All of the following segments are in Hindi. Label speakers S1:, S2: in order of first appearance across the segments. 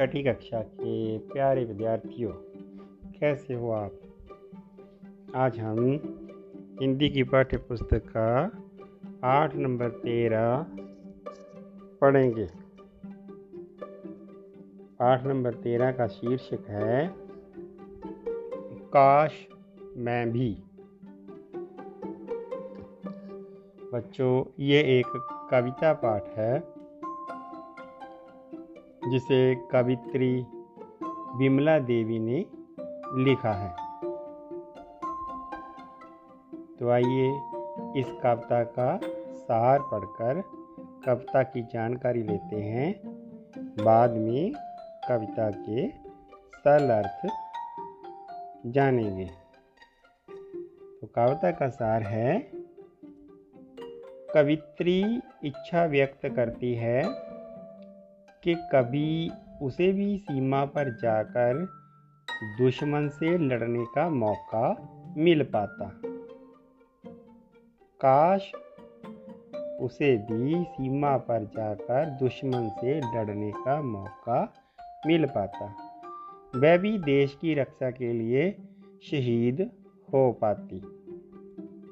S1: छठी कक्षा के प्यारे विद्यार्थियों, कैसे हो आप? आज हम हिंदी की पाठ्य पुस्तक का आठ नंबर तेरह पढ़ेंगे। आठ नंबर तेरह का शीर्षक है, काश मैं भी। बच्चों, ये एक कविता पाठ है। जिसे कवित्री विमला देवी ने लिखा है। तो आइए इस कविता का सार पढ़कर कविता की जानकारी लेते हैं। बाद में कविता के सरल अर्थ जानेंगे। तो कविता का सार है, कवित्री इच्छा व्यक्त करती है कि कभी उसे भी सीमा पर जाकर दुश्मन से लड़ने का मौका मिल पाता। काश उसे भी सीमा पर जाकर दुश्मन से लड़ने का मौका मिल पाता। वह भी देश की रक्षा के लिए शहीद हो पाती।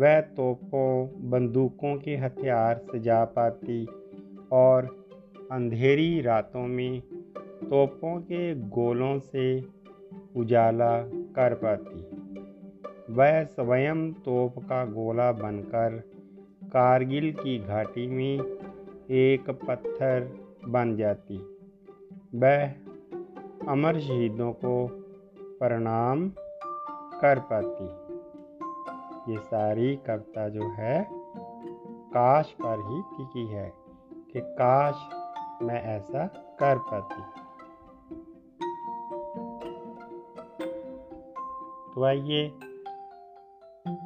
S1: वह तोपों, बंदूकों के हथियार सजा पाती और अंधेरी रातों में तोपों के गोलों से उजाला कर पाती। वह स्वयं तोप का गोला बनकर कारगिल की घाटी में एक पत्थर बन जाती। वह अमर शहीदों को प्रणाम कर पाती। ये सारी कविता जो है, काश पर ही टिकी है कि काश मैं ऐसा कर पाती। तो आइए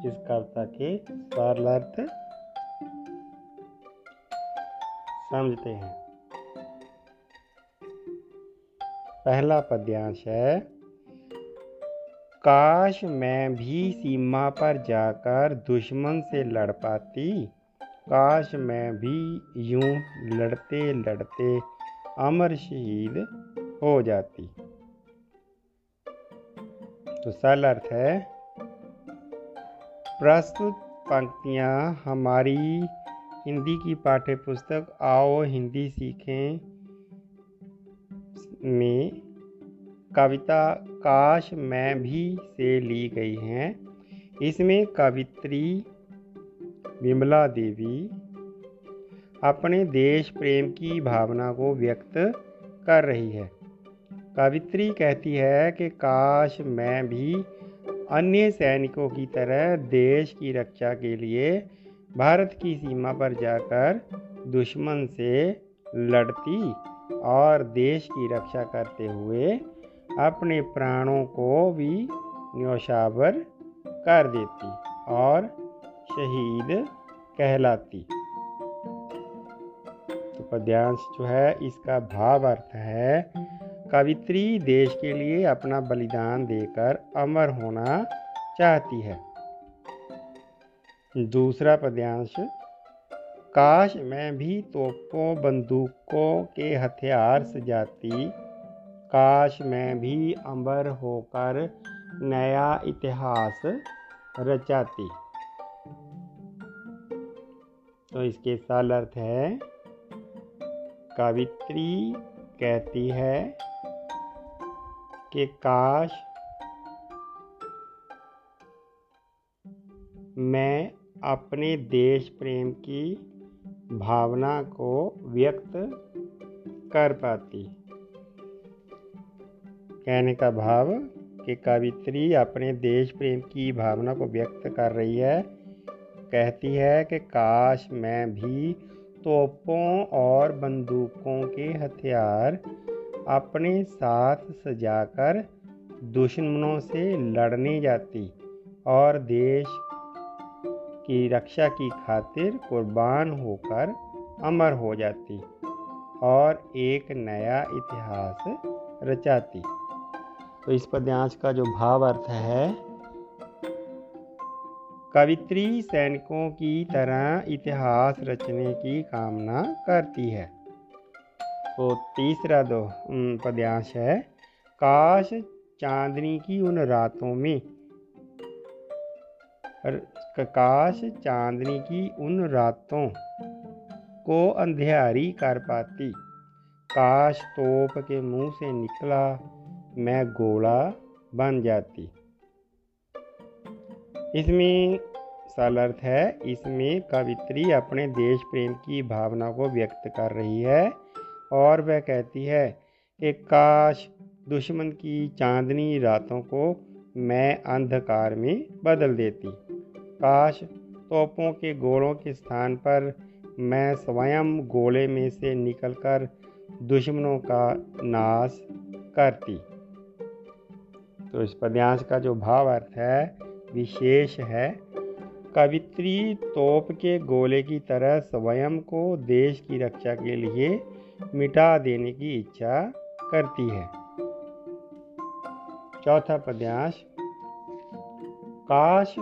S1: इस कविता के सरल अर्थ समझते हैं। पहला पद्यांश है, काश मैं भी सीमा पर जाकर दुश्मन से लड़ पाती काश मैं भी यूँ लड़ते लड़ते अमर शहीद हो जाती तो सरल अर्थ है प्रस्तुत पंक्तियाँ हमारी हिंदी की पाठ्य पुस्तक आओ हिंदी सीखें में कविता काश मैं भी से ली गई हैं इसमें कवित्री विमला देवी, अपने देश प्रेम की भावना को व्यक्त कर रही है। कवित्री कहती है कि काश मैं भी अन्य सैनिकों की तरह देश की रक्षा के लिए भारत की सीमा पर जाकर दुश्मन से लड़ती और देश की रक्षा करते हुए अपने प्राणों को भी न्यौशावर कर देती और शहीद कहलाती। तो पद्यांश जो है, इसका भाव अर्थ है, कवित्री देश के लिए अपना बलिदान देकर अमर होना चाहती है। दूसरा पद्यांश, काश मैं भी तोपों, बंदूकों के हथियार सजाती, काश मैं भी अमर होकर नया इतिहास रचाती। तो इसके साल अर्थ है, कवित्री कहती है कि काश मैं अपने देश प्रेम की भावना को व्यक्त कर पाती। कहने का भाव कि कवित्री अपने देश प्रेम की भावना को व्यक्त कर रही है कहती है कि काश मैं भी तोपों और बंदूकों के हथियार अपने साथ सजाकर दुश्मनों से लड़ने जाती और देश की रक्षा की खातिर कुर्बान होकर अमर हो जाती और एक नया इतिहास रचाती। तो इस पद्यांश का जो भाव अर्थ है कवित्री सैनिकों की तरह इतिहास रचने की कामना करती है। तो तीसरा दो पद्यांश है, काश चांदनी की उन रातों में काश चांदनी की उन रातों को अंधेरी कर पाती। काश तोप के मुँह से निकला, मैं गोला बन जाती। इसमें सरल अर्थ है, इसमें कवित्री अपने देश प्रेम की भावना को व्यक्त कर रही है और वह कहती है कि, काश दुश्मन की चांदनी रातों को मैं अंधकार में बदल देती। काश तोपों के गोलों के स्थान पर मैं स्वयं गोले में से निकलकर दुश्मनों का नाश करती। तो इस पद्यांश का जो भाव अर्थ है विशेष है। कवित्री तोप के गोले की तरह स्वयं को देश की रक्षा के लिए मिटा देने की इच्छा करती है। चौथा पद्यांश, काश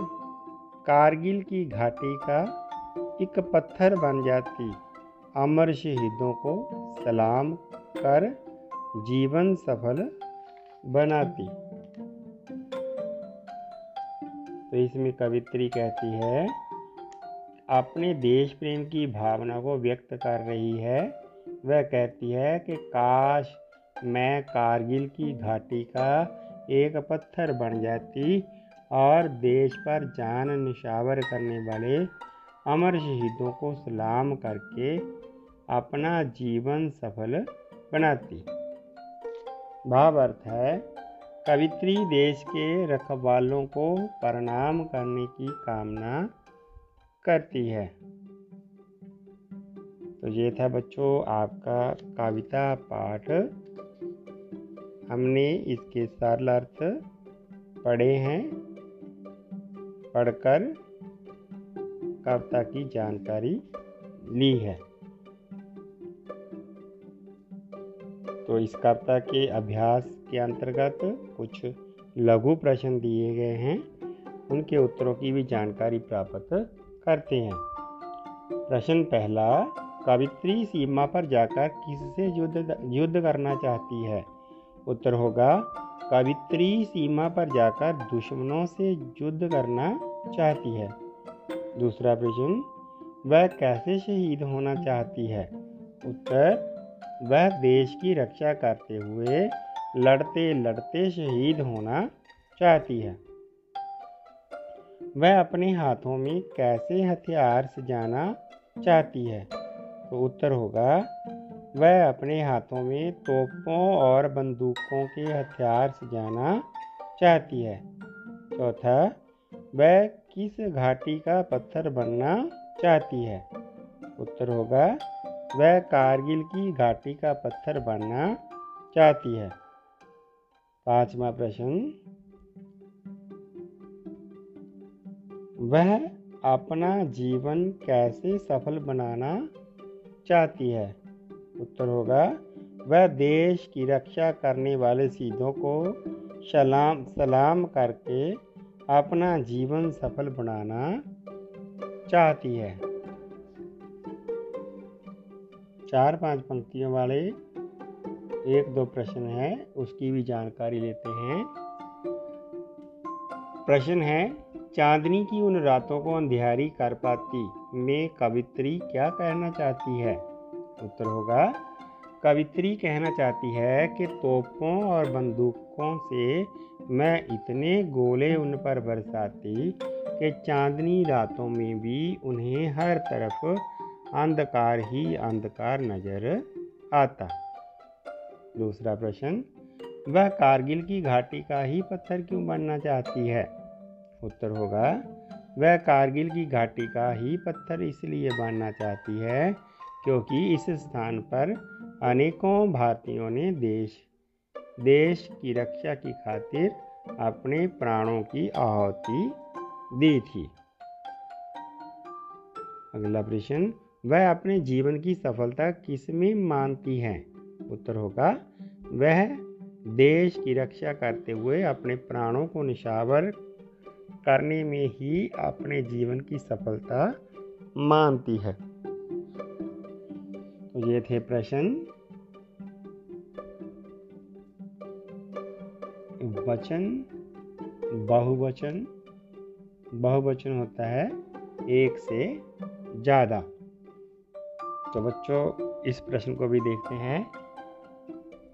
S1: कारगिल की घाटी का एक पत्थर बन जाती। अमर शहीदों को सलाम कर जीवन सफल बनाती। तो इसमें कवित्री कहती है, अपने देश प्रेम की भावना को व्यक्त कर रही है। वह कहती है कि काश मैं कारगिल की घाटी का एक पत्थर बन जाती और देश पर जान निशावर करने वाले अमर शहीदों को सलाम करके अपना जीवन सफल बनाती। भाव अर्थ है कवित्री देश के रखवालों को प्रणाम करने की कामना करती है। तो ये था बच्चों आपका कविता पाठ। हमने इसके सरल अर्थ पढ़े हैं। पढ़कर कविता की जानकारी ली है। तो इस कविता के अभ्यास के अंतर्गत कुछ लघु प्रश्न दिए गए हैं। उनके उत्तरों की भी जानकारी प्राप्त करते हैं। प्रश्न पहला, कवित्री सीमा पर जाकर किससे युद्ध युद्ध करना चाहती है? उत्तर होगा, कवित्री सीमा पर जाकर दुश्मनों से युद्ध करना चाहती है। दूसरा प्रश्न, वह कैसे शहीद होना चाहती है? उत्तर, वह देश की रक्षा करते हुए लड़ते लड़ते शहीद होना चाहती है। वह अपने हाथों में कैसे हथियार सजाना चाहती है? तो उत्तर होगा, वह अपने हाथों में तोपों और बंदूकों के हथियार सजाना चाहती है। चौथा, वह किस घाटी का पत्थर बनना चाहती है? उत्तर होगा, वह कारगिल की घाटी का पत्थर बनना चाहती है। पांचवा प्रश्न, वह अपना जीवन कैसे सफल बनाना चाहती है? उत्तर होगा, वह देश की रक्षा करने वाले सीधों को सलाम सलाम करके अपना जीवन सफल बनाना चाहती है। चार, पाँच पंक्तियों वाले एक दो प्रश्न है, उसकी भी जानकारी लेते हैं। प्रश्न है, चांदनी की उन रातों को अंधियारी कर पाती, में कवित्री क्या कहना चाहती है? उत्तर होगा, कवित्री कहना चाहती है कि तोपों और बंदूकों से मैं इतने गोले उन पर बरसाती कि चांदनी रातों में भी उन्हें हर तरफ़ अंधकार ही अंधकार नज़र आता। दूसरा प्रश्न, वह कारगिल की घाटी का ही पत्थर क्यों बनना चाहती है? उत्तर होगा, वह कारगिल की घाटी का ही पत्थर इसलिए बनना चाहती है क्योंकि इस स्थान पर अनेकों भारतीयों ने देश देश की रक्षा की खातिर अपने प्राणों की आहुति दी थी। अगला प्रश्न, वह अपने जीवन की सफलता किसमें मानती है? उत्तर होगा, वह देश की रक्षा करते हुए अपने प्राणों को निशावर करने में ही अपने जीवन की सफलता मानती है। तो ये थे प्रश्न। वचन, बहुवचन बहुवचन होता है एक से ज़्यादा। तो बच्चों, इस प्रश्न को भी देखते हैं।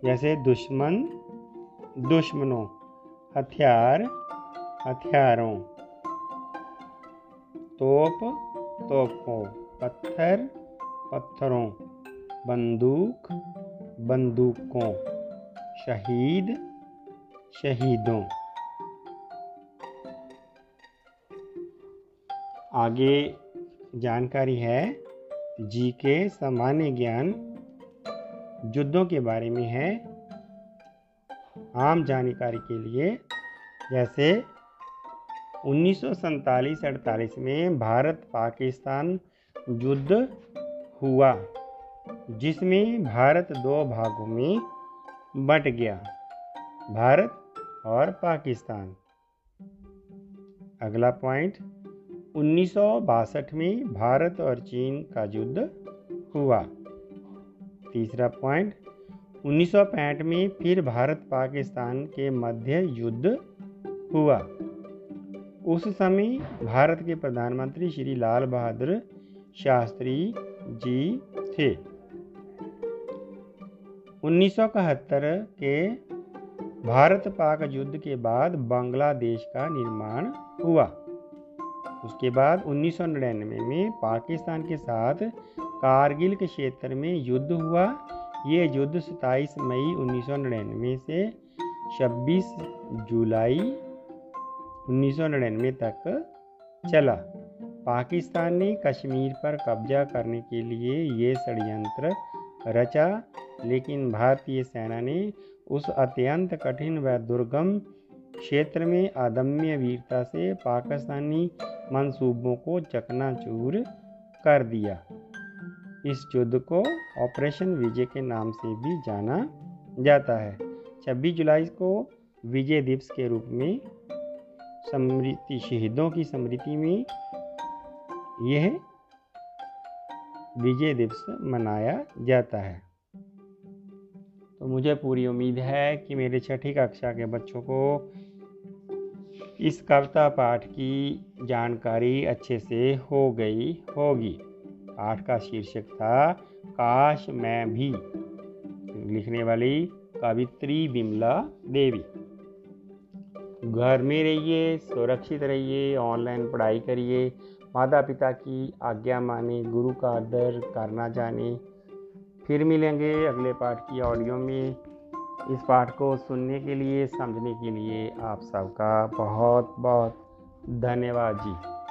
S1: जैसे दुश्मन, दुश्मनों, हथियार, हथियारों, तोप, तोपों, पत्थर, पत्थरों, बंदूक, बंदूकों, शहीद, शहीदों। आगे जानकारी है जी के सामान्य ज्ञान युद्धों के बारे में है। आम जानकारी के लिए जैसे उन्नीस सौ अड़तालीस में भारत पाकिस्तान युद्ध हुआ, जिसमें भारत दो भागों में बट गया, भारत और पाकिस्तान। अगला पॉइंट, उन्नीस सौ बासठ में भारत और चीन का युद्ध हुआ। तीसरा पॉइंट 1965 में फिर भारत पाकिस्तान के मध्य युद्ध हुआ। उस समय भारत के प्रधानमंत्री श्री लाल बहादुर शास्त्री जी थे। उन्नीस के भारत पाक युद्ध के बाद बांग्लादेश का निर्माण हुआ। उसके बाद 1999 में पाकिस्तान के साथ कारगिल के क्षेत्र में युद्ध हुआ। ये युद्ध 27 मई 1999 से 26 जुलाई 1999 तक चला। पाकिस्तान ने कश्मीर पर कब्जा करने के लिए ये षडयंत्र रचा, लेकिन भारतीय सेना ने उस अत्यंत कठिन व दुर्गम क्षेत्र में अदम्य वीरता से पाकिस्तानी मंसूबों को चकनाचूर कर दिया। इस युद्ध को ऑपरेशन विजय के नाम से भी जाना जाता है। 26 जुलाई को विजय दिवस के रूप में स्मृति, शहीदों की स्मृति में यह विजय दिवस मनाया जाता है। तो मुझे पूरी उम्मीद है कि मेरे छठी कक्षा के बच्चों को इस कविता पाठ की जानकारी अच्छे से हो गई होगी। पाठ का शीर्षक था, काश मैं भी। लिखने वाली कवित्री बिमला देवी। घर में रहिए, सुरक्षित रहिए, ऑनलाइन पढ़ाई करिए माता पिता की आज्ञा माने, गुरु का आदर करना जाने। फिर मिलेंगे अगले पाठ की ऑडियो में। इस पाठ को सुनने के लिए, समझने के लिए आप सबका बहुत बहुत धन्यवाद जी।